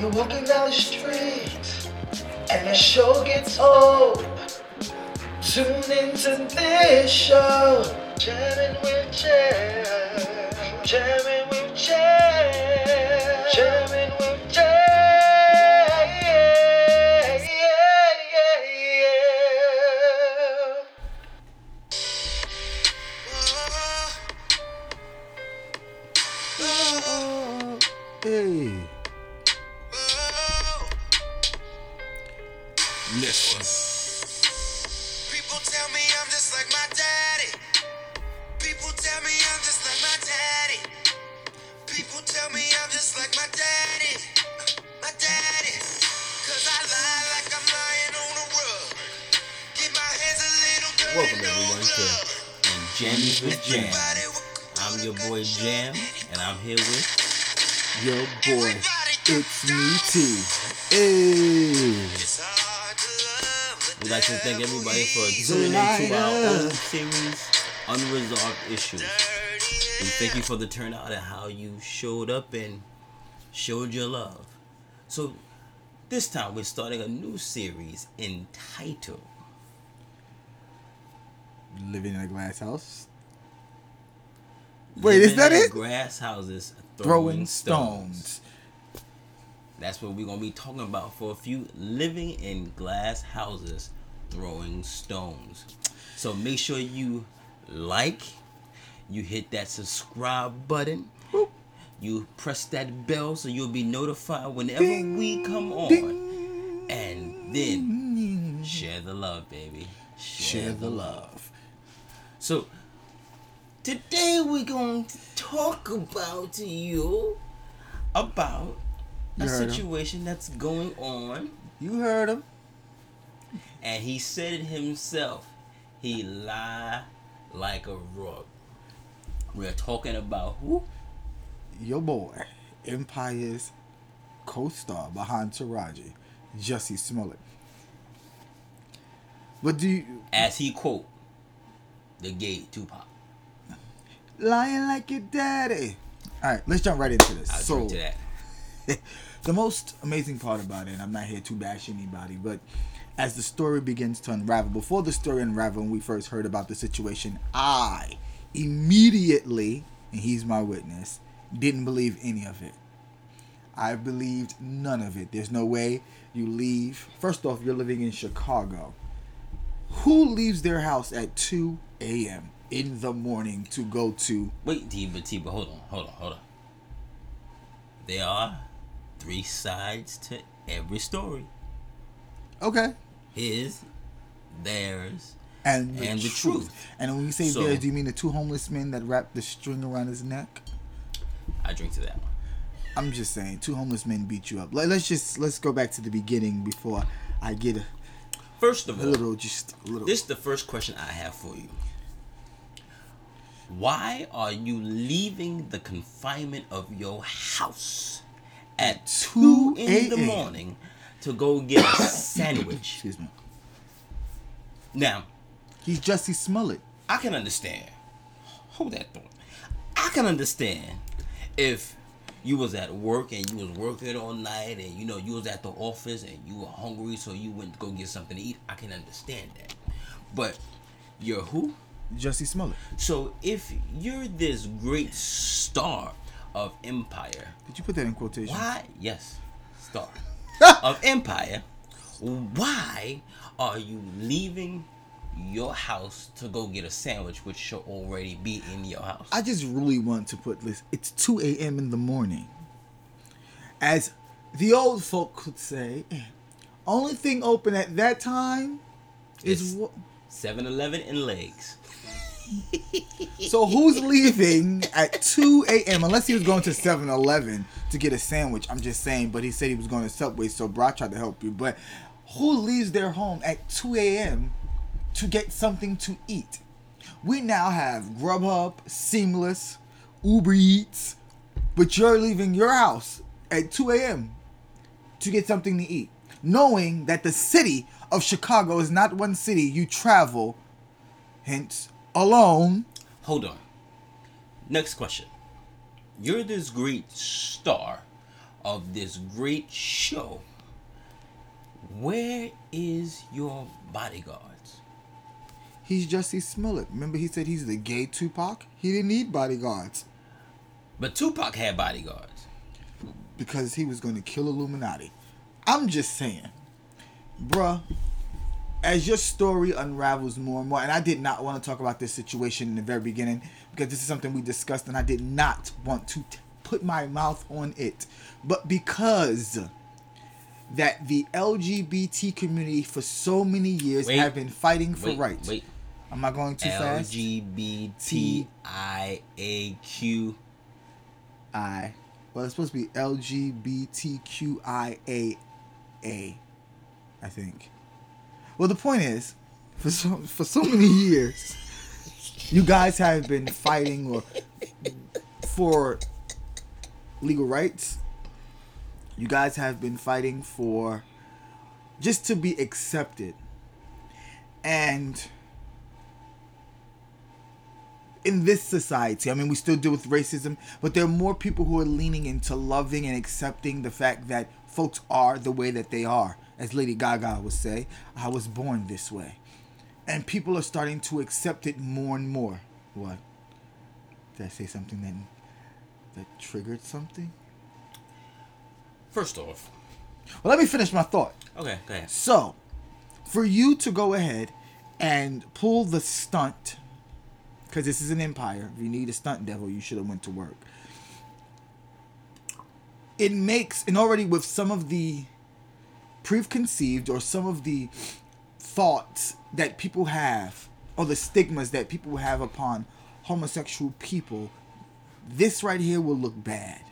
you're walking down the street and the show gets old, tune into this show. Jamming with Jam. Jamming Welcome no everyone to glove. and Jammies with Jam. I'm your boy Jam, and I'm here with your boy. It's me, too. Hey. It's hard to love the We'd like to thank everybody for tuning in to our series, Unresolved Issues. We thank you for the turnout and how you showed up and showed your love. So, this time we're starting a new series entitled Living in a glass house. Wait, is that in it? Grass houses Throwing stones. That's what we're gonna be talking about for a few living in glass houses throwing stones. So make sure you like, you hit that subscribe button, you press that bell so you'll be notified whenever we come on. And then share the love, baby. Share the love. So today we're going to talk about to you about a You him. situation that's going on, You heard him. and he said it himself. He lie like a rug. We're talking about who? Your boy, Empire's co-star behind Taraji, Jussie Smollett. But do you As he quote, the gay Tupac. lying like your daddy? All right, let's jump right into this. I'll so, to that. the most amazing part about it, and I'm not here to bash anybody, but as the story begins to unravel, before the story unraveled, when we first heard about the situation, I immediately, and he's my witness, didn't believe any of it. I believed none of it. There's no way you leave. First off, you're living in Chicago. Who leaves their house at 2 a.m. in the morning to go to Wait, T, but T, but hold on, hold on, hold on. There are three sides to every story. Okay. His, theirs, and the, And the truth. truth. And when you say So- theirs, do you mean the two homeless men that wrapped the string around his neck? I drink to that one. I'm just saying, two homeless men beat you up. Let, us just let's go back to the beginning before I get a, First of a all, little, just a little. this is the first question I have for you. Why are you leaving the confinement of your house at 2 in the morning to go get a sandwich? Excuse me. Now, He's Jussie Smollett. I can understand. Hold that thought. I can understand if you was at work and you was working all night and you know you was at the office and you were hungry so you went to go get something to eat. I can understand that. But you're who? Jussie Smollett. So if you're this great star of Empire, Did you put that in quotation? why? Yes, star of Empire. Why are you leaving your house to go get a sandwich, which should already be in your house? I just really want to put this. It's 2 a.m. in the morning. As the old folk could say, only thing open at that time is what. 7-Eleven and legs. So who's leaving at 2 a.m. unless he was going to 7-Eleven to get a sandwich? I'm just saying, but he said he was going to Subway, so bro, I tried to help you. But who leaves their home at 2 a.m. to get something to eat? We now have Grubhub, Seamless, Uber Eats, but you're leaving your house at 2 a.m. to get something to eat, knowing that the city of Chicago is not one city you travel, hence alone. Hold on. Next question. You're this great star of this great show, where is your bodyguards? He's Jussie Smollett. Remember, he said he's the gay Tupac. He didn't need bodyguards But Tupac had bodyguards. because he was going to kill Illuminati. I'm just saying, bruh. As your story unravels more and more, and I did not want to talk about this situation in the very beginning because this is something we discussed, and I did not want to t- put my mouth on it. But because that the LGBT community for so many years Wait. have been fighting for Wait, rights. wait. Am I going too fast? LGBTIAQ. I. Well, it's supposed to be LGBTQIAA. I think. Well, the point is, for so for so many years, you guys have been fighting or for legal rights. You guys have been fighting for just to be accepted. And in this society, I mean, we still deal with racism, but there are more people who are leaning into loving and accepting the fact that folks are the way that they are. As Lady Gaga would say, I was born this way. And people are starting to accept it more and more. What? Did I say something that that triggered something? First off, Well, let me finish my thought. okay, go ahead. So, for you to go ahead and pull the stunt, because this is an empire. If you need a stunt devil, you should have went to work. It makes, and already with some of the preconceived or some of the thoughts that people have, or the stigmas that people have upon homosexual people, this right here will look bad.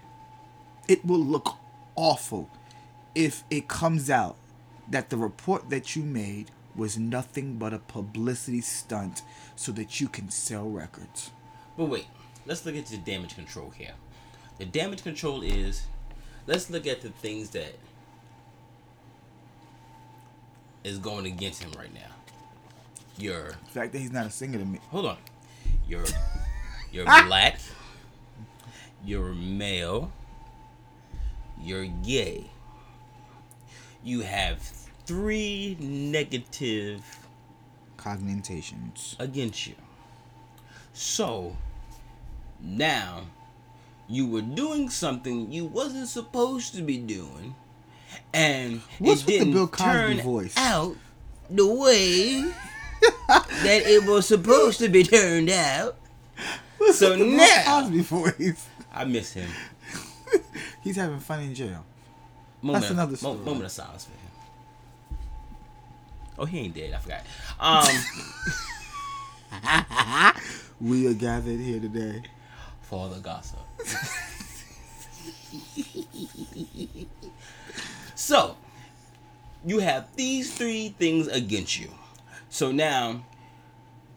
It will look awful if it comes out that the report that you made was nothing but a publicity stunt so that you can sell records. But wait, let's look at the damage control here. The damage control is, let's look at the things that is going against him right now. You're, The fact that he's not a singer to me. hold on, you're, you're black, you're male, you're gay. You have three negative Cognitions. against you. So now you were doing something you wasn't supposed to be doing, and What's it with the didn't Bill Cosby turn voice? out the way that it was supposed to be turned out. What's So The Bill now Cosby voice. I miss him. He's having fun in jail. Moment, That's another story. moment of silence for him. Oh, he ain't dead. I forgot. Um, We are gathered here today. for the gossip. So, you have these three things against you. So now,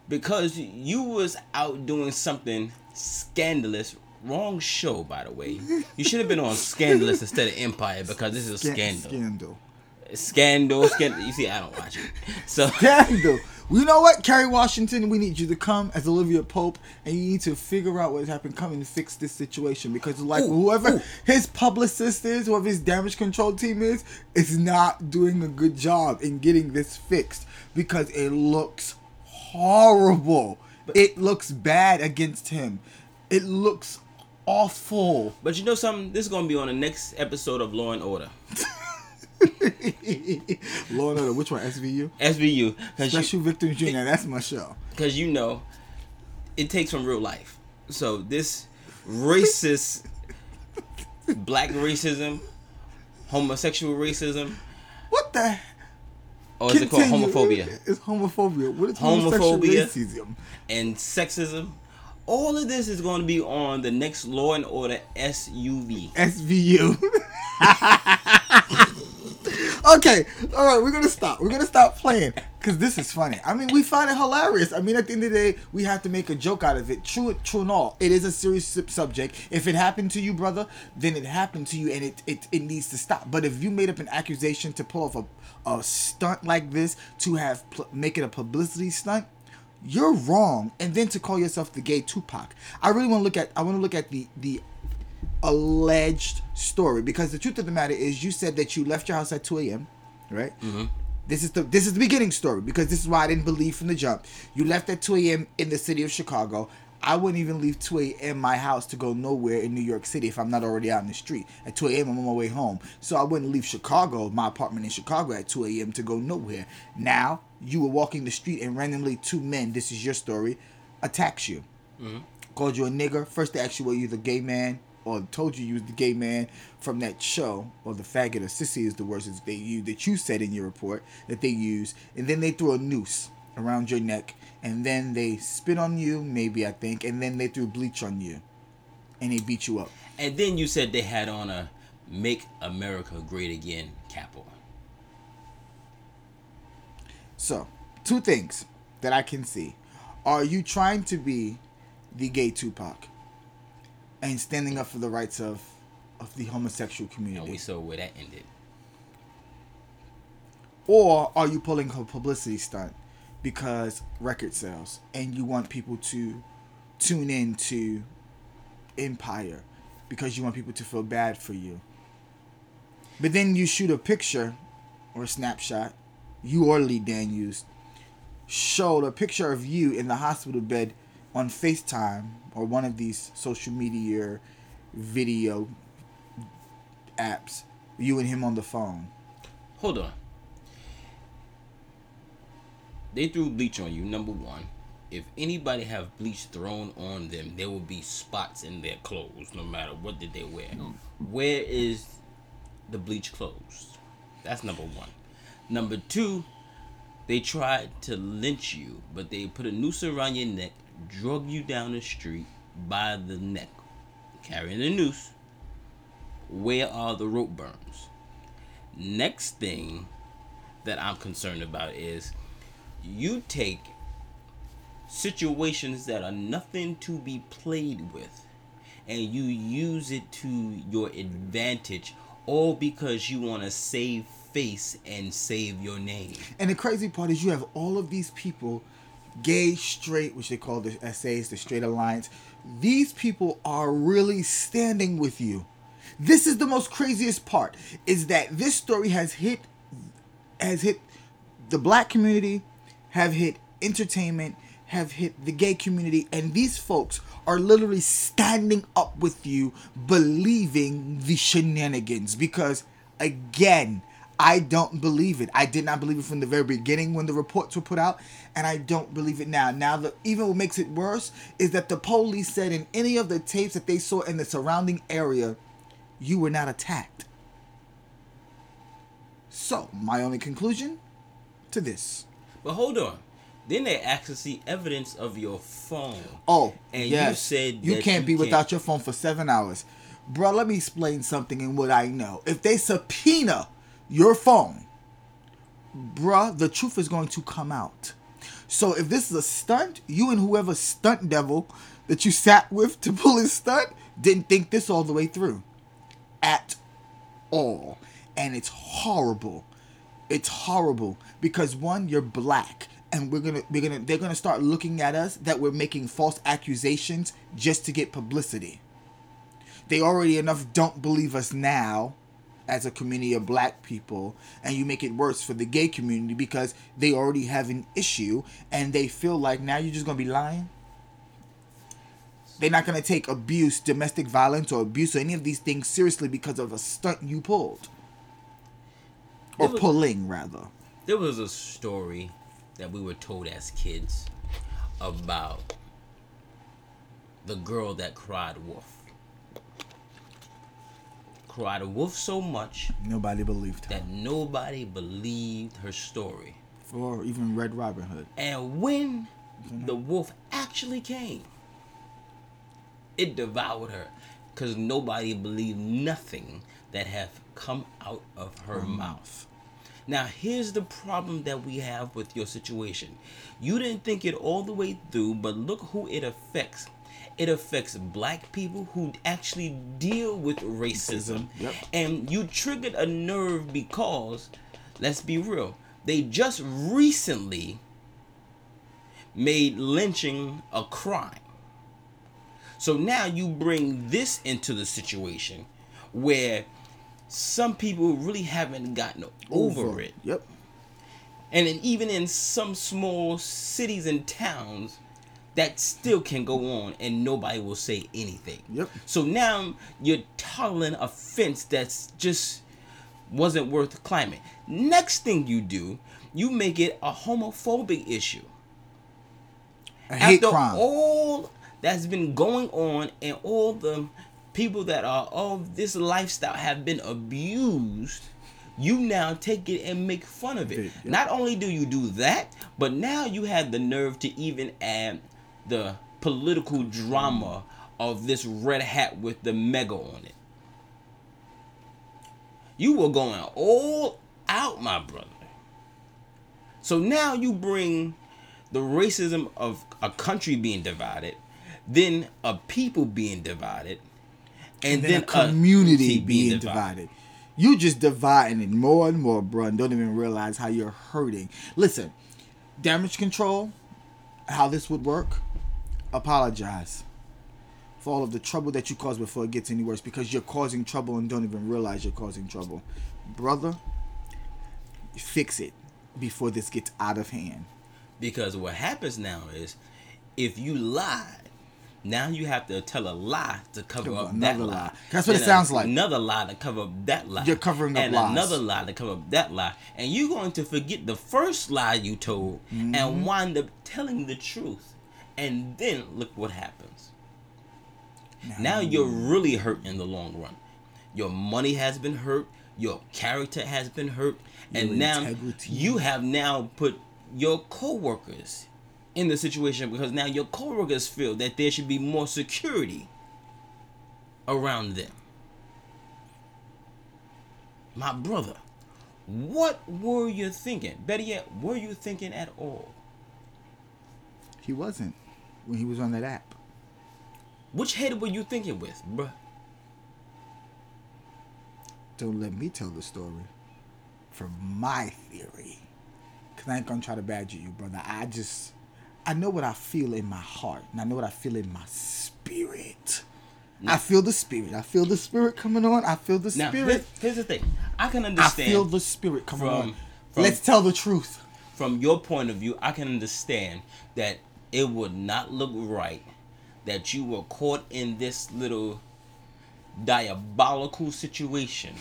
because you was out doing something scandalous, wrong show by the way. You should have been on Scandalous instead of Empire because this is a scandal. Scandal. Scandal, scandal. You see, I don't watch it. So Scandal. Well, you know what, Kerry Washington? We need you to come as Olivia Pope, and you need to figure out what's happened. Come and fix this situation because, like, Ooh, whoever ooh. his publicist is, whoever his damage control team is, is not doing a good job in getting this fixed because it looks horrible. it looks bad against him. It looks awful. But you know something? This is gonna be on the next episode of Law and Order. Lord, Order, which one? SVU? SVU, Special Victims Junior. That's my show. because you know it takes from real life. So this racist, black racism, homosexual racism, What the? or is it called homophobia It's homophobia. What is Homophobia. racism? and sexism? All of this is going to be on the next Law and Order SUV. SVU. okay, all right, we're gonna stop. We're gonna stop playing because this is funny. I mean, we find it hilarious. I mean, at the end of the day, we have to make a joke out of it. True, true and all. It is a serious subject. If it happened to you, brother, then it happened to you, and it it, it needs to stop. But if you made up an accusation to pull off a a stunt like this to have pl- make it a publicity stunt. You're wrong, and then to call yourself the gay Tupac. I really want to look at. I want to look at the the alleged story because the truth of the matter is you said that you left your house at 2 a.m. right? Mm-hmm. This is the this is the beginning story because this is why I didn't believe from the jump. You left at 2 a.m. in the city of Chicago. I wouldn't even leave 2 a.m. my house to go nowhere in New York City if I'm not already out in the street. At 2 a.m. I'm on my way home. So I wouldn't leave Chicago, my apartment in Chicago at 2 a.m. to go nowhere. Now you were walking the street and randomly two men, this is your story, attacks you. Called you a nigger. First they asked you were you the gay man or told you you was the gay man from that show or the faggot or sissy is the words that they use that you said in your report that they use and then they threw a noose around your neck and then they spit on you maybe I think and then they threw bleach on you and they beat you up. And then you said they had on a "Make America Great Again" cap on. So, two things that I can see. Are you trying to be the gay Tupac and standing up for the rights of of the homosexual community. And we saw where that ended. Or are you pulling a publicity stunt because record sales and you want people to tune in to Empire because you want people to feel bad for you? But then you shoot a picture or a snapshot, you or Lee Daniels showed a picture of you in the hospital bed on FaceTime or one of these social media video apps, you and him on the phone. Hold on. They threw bleach on you. Number one, if anybody have bleach thrown on them, there will be spots in their clothes, no matter what did they wear. Where is the bleach clothes? That's number one. Number two, they tried to lynch you, but they put a noose around your neck, drug you down the street by the neck, carrying a noose. Where are the rope burns? Next thing that I'm concerned about is you take situations that are nothing to be played with and you use it to your advantage all because you want to save face and save your name. And the crazy part is you have all of these people, gay, straight, which they call the SAs, the straight alliance. These people are really standing with you. This is the most craziest part is that this story has hit has hit the black community, have hit entertainment, have hit the gay community, and these folks are literally standing up with you, believing the shenanigans. Because again, I don't believe it. I did not believe it from the very beginning when the reports were put out, and I don't believe it now. Now, the even what makes it worse is that the police said in any of the tapes that they saw in the surrounding area, you were not attacked. So, my only conclusion to this. But hold on. Then they asked to see evidence of your phone. Oh, And you said you can't you be can't. without your phone for seven hours, bro. Let me explain something in what I know. If they subpoena your phone, bruh, the truth is going to come out. So if this is a stunt, you and whoever stunt devil that you sat with to pull his stunt didn't think this all the way through, at all, and it's horrible. It's horrible because one, you're black, and we're gonna we're gonna they're gonna start looking at us that we're making false accusations just to get publicity. They already enough don't believe us now as a community of black people and you make it worse for the gay community because they already have an issue and they feel like now you're just gonna be lying? They're not gonna take abuse domestic violence or abuse or any of these things seriously because of a stunt you pulled. Or was- pulling rather. There was a story that we were told as kids about the girl that cried wolf. Cried a wolf so much nobody believed her that nobody believed her story. or even red robin hood And when the wolf actually came, it devoured her because nobody believed nothing that have come out of her mouth. Now, here's the problem that we have with your situation. You didn't think it all the way through, but look who it affects. It affects black people who actually deal with racism. Yep. And you triggered a nerve because, let's be real, they just recently made lynching a crime. So now you bring this into the situation where some people really haven't gotten over, it. Yep. And then even in some small cities and towns, that still can go on and nobody will say anything. Yep. So now you're toddling a fence that's just wasn't worth climbing. Next thing you do, you make it a homophobic issue. A hate After crime. all that's been going on and all the people that are of this lifestyle have been abused, you now take it and make fun of it. Yeah. Not only do you do that, but now you have the nerve to even add the political drama of this red hat with the MAGA on it. You were going all out, my brother. So now you bring the racism of a country being divided, then a people being divided, and, and then, then, a community being divided. You just dividing it more and more, bro, and don't even realize how you're hurting. Listen, damage control, how this would work, apologize for all of the trouble that you caused before it gets any worse because you're causing trouble and don't even realize you're causing trouble. Brother, fix it before this gets out of hand. Because what happens now is, if you lie, now you have to tell a lie to cover Cover up that lie. lie. That's what it And sounds like. Another lie to cover up that lie. You're covering up and lies. another lie to cover up that lie, and you're going to forget the first lie you told Mm-hmm. and wind up telling the truth, and then look what happens. Now you're really hurt in the long run. Your money has been hurt. Your character has been hurt, and now integrity. you have now put your coworkers in the situation because now your coworkers feel that there should be more security around them. My brother, what were you thinking? Better yet, were you thinking at all? He wasn't when he was on that app. Which head were you thinking with, bruh? Don't let me tell the story from my theory. Because I ain't going to try to badger you, brother. I just, I know what I feel in my heart. And I know what I feel in my spirit. I feel the spirit. I feel the spirit coming on. I feel the Now, spirit. here's, here's the thing. I can understand. I feel the spirit coming from- on. from- Let's tell the truth. from your point of view, I can understand that it would not look right that you were caught in this little diabolical situation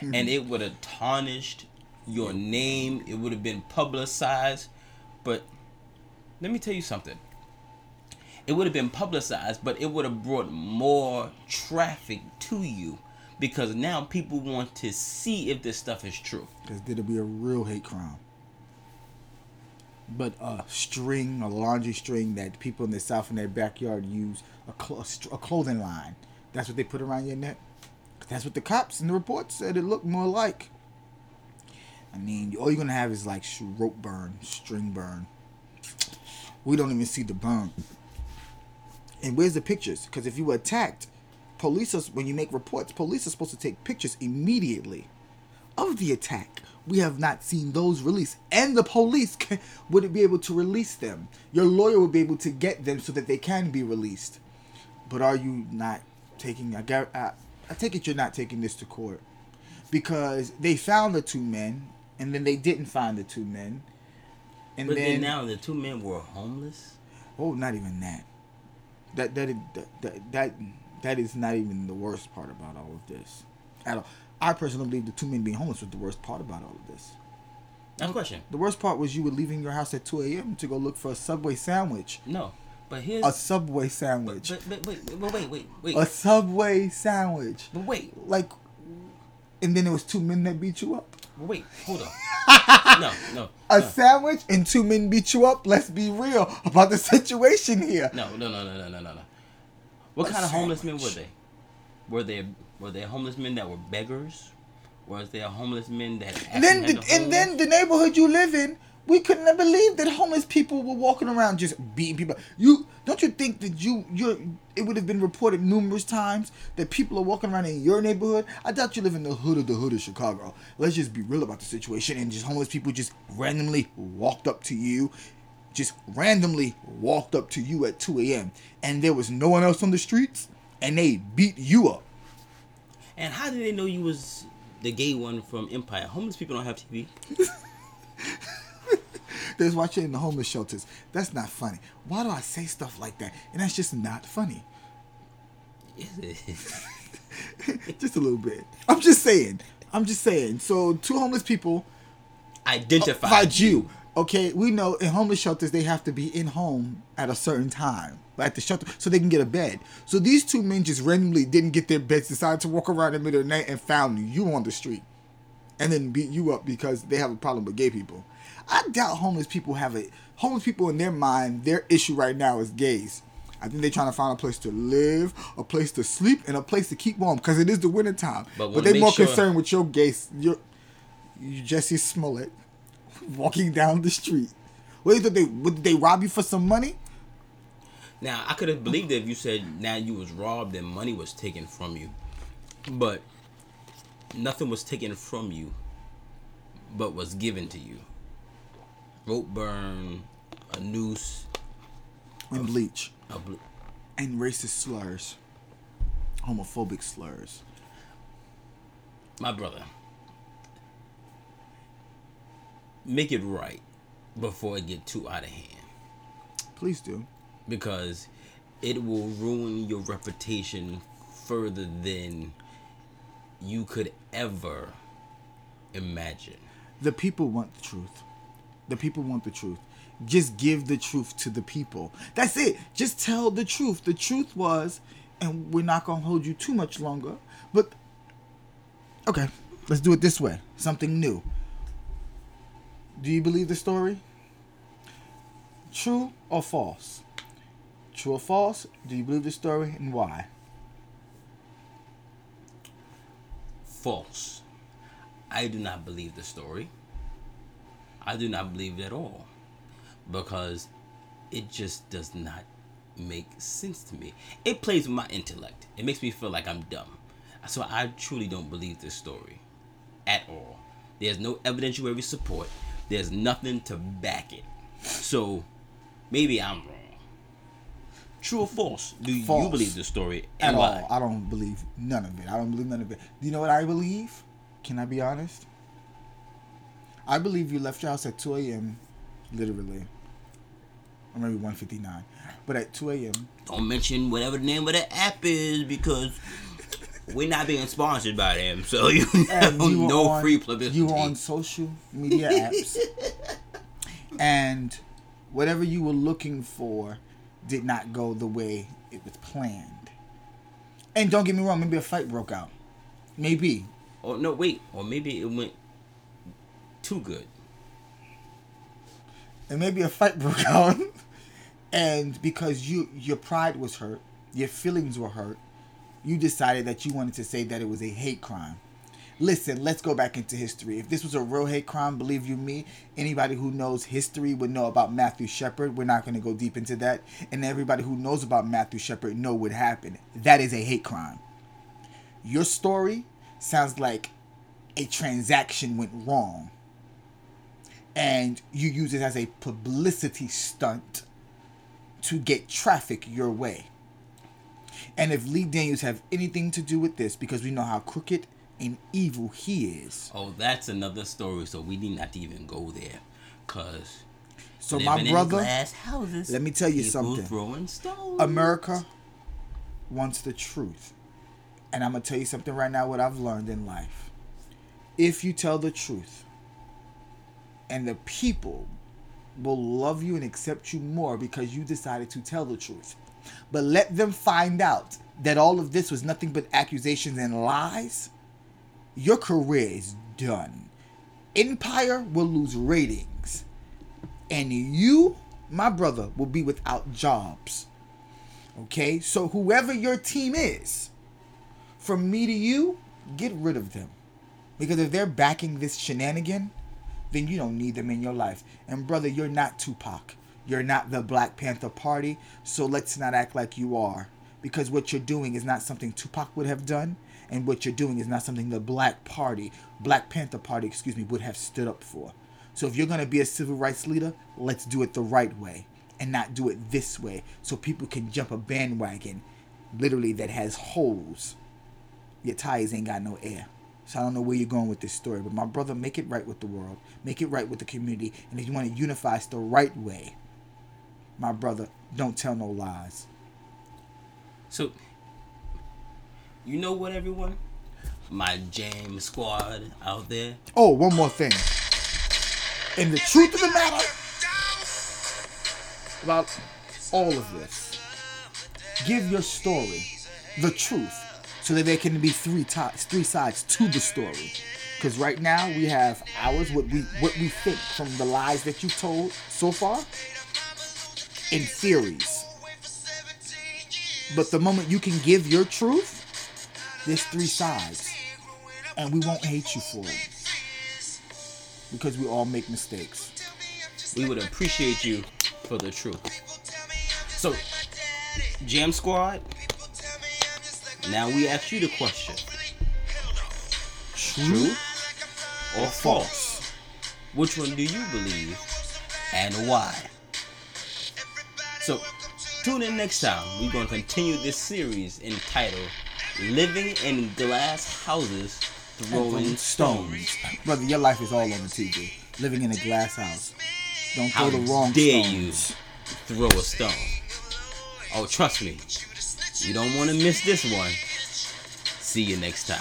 hmm. and it would have tarnished your name, it would have been publicized. But let me tell you something. It would have been publicized, but it would have brought more traffic to you because now people want to see if this stuff is true. Because it'll be a real hate crime. But a string, a laundry string that people in the South in their backyard use, a, cl- a, clothing line. That's what they put around your neck. That's what the cops and the reports said it looked more like. I mean, all you're to have is like rope burn, string burn. We don't even see the burn. And where's the pictures? Because if you were attacked, police, are, when you make reports, police are supposed to take pictures immediately of the attack. We have not seen those released, and the police can, wouldn't be able to release them. Your lawyer would be able to get them so that they can be released. But are you not taking? I, I, I take it you're not taking this to court because they found the two men, and then they didn't find the two men, and But then, then now the two men were homeless. oh, not even that. That that, that that that that is not even the worst part about all of this. At all. I personally believe the two men being homeless was the worst part about all of this. Now, question. The worst part was you were leaving your house at 2 a.m. to go look for a Subway sandwich. No, but here's. A Subway sandwich. but, but, but, but wait, wait, wait. A Subway sandwich. but wait, Like, and then there was two men that beat you up. wait, hold on. no, no, A no, sandwich and two men beat you up. Let's be real about the situation here. no, no, no, no, no, no, no, no. What A kind of homeless men were they? Were they were they homeless men that were beggars? Was there homeless men that And then, the, and then the neighborhood you live in, we couldn't have believed that homeless people were walking around just beating people. You don't you think that you you it would have been reported numerous times that people are walking around in your neighborhood? I doubt you live in the hood of the hood of Chicago. Let's just be real about the situation and just homeless people just randomly walked up to you just randomly walked up to you at 2 a.m. and there was no one else on the streets and they beat you up. And how did they know you was the gay one from Empire? Homeless people don't have TV. There's watching in the homeless shelters. That's not funny. Why do I say stuff like that? And that's just not funny. just a little bit. I'm just saying. I'm just saying. So two homeless people uh, Identified identified you. Okay, we know in homeless shelters they have to be in home at a certain time, at the shelter, so they can get a bed. So these two men just randomly didn't get their beds, decided to walk around in the middle of the night and found you on the street, and then beat you up because they have a problem with gay people. I doubt homeless people have a homeless people in their mind. Their issue right now is gays. I think they're trying to find a place to live, a place to sleep, and a place to keep warm because it is the winter time. But But, they're more sure- concerned with your gays, your you Jussie Smollett walking down the street. What did they? What, did they rob you for some money? Now I could have believed it if you said now you was robbed and money was taken from you, but nothing was taken from you, but was given to you. Rope burn, a noose, And bleach a bl- and racist slurs, homophobic slurs. my brother. Make it right before it get too out of hand. Please do. Because it will ruin your reputation further than you could ever imagine. The people want the truth. The people want the truth. Just give the truth to the people. That's it. Just tell the truth. The truth was, and we're not gonna hold you too much longer. But okay, let's do it this way. Something new. Do you believe the story? True or false? True or false? Do you believe the story and why? False. I do not believe the story. I do not believe it at all because it just does not make sense to me. It plays with my intellect. It makes me feel like I'm dumb. So I truly don't believe this story at all. There's no evidentiary support. There's nothing to back it. So maybe I'm wrong. True or false? Do you believe the story At and all. I don't believe none of it. I don't believe none of it. Do you know what I believe? Can I be honest? I believe you left your house at 2 a.m. Literally. Or maybe 159. But at 2 a.m. Don't mention whatever the name of the app is because we're not being sponsored by them. So you have you no on, free publicity. You were on social media apps. and whatever you were looking for did not go the way it was planned. And don't get me wrong, maybe a fight broke out. Maybe. Or no, wait. Or maybe it went too good. and maybe a fight broke out and because you your pride was hurt your feelings were hurt you decided that you wanted to say that it was a hate crime listen let's go back into history. If this was a real hate crime believe you me anybody who knows history would know about matthew shepard. We're not going to go deep into that. And everybody who knows about matthew shepard know what happened. That is a hate crime. Your story sounds like a transaction went wrong. And you use it as a publicity stunt to get traffic your way. And if Lee Daniels have anything to do with this, because we know how crooked and evil he is. Oh, that's another story. So we need not even go there, cause So my brother, glass houses. let me tell you something. Throwing stones. America wants the truth. And I'm gonna tell you something right now what I've learned in life. If you tell the truth, and the people will love you and accept you more because you decided to tell the truth. But let them find out that all of this was nothing but accusations and lies. Your career is done. Empire will lose ratings. And you, my brother, will be without jobs. Okay? So whoever your team is, from me to you, get rid of them. Because if they're backing this shenanigan, then you don't need them in your life. And brother, you're not Tupac. You're not the Black Panther Party. So let's not act like you are. Because what you're doing is not something Tupac would have done. And what you're doing is not something the Black Party, Black Panther Party, excuse me, would have stood up for. So if you're gonna be a civil rights leader, let's do it the right way and not do it this way so people can jump a bandwagon literally that has holes. Your tires ain't got no air. So I don't know where you're going with this story, but my brother, make it right with the world, make it right with the community, and if you want to unify us the right way, my brother, don't tell no lies. So, you know what, everyone? My jam squad out there. Oh, one more thing. And the truth of the matter about all of this, give your story the truth so that there can be three to- three sides to the story. Because right now we have ours, what we what we think from the lies that you've told so far, in theories. But the moment you can give your truth, there's three sides, and we won't hate you for it because we all make mistakes. We would appreciate you for the truth. So, Jam Squad, now we ask you the question True or false? Which one do you believe and why? So, tune in next time. We're going to continue this series entitled Living in Glass Houses Throwing Stones. Brother, your life is all on the TV. Living in a glass house. Don't throw How the wrong dare stones. you throw a stone? Oh, trust me, you don't want to miss this one. See you next time.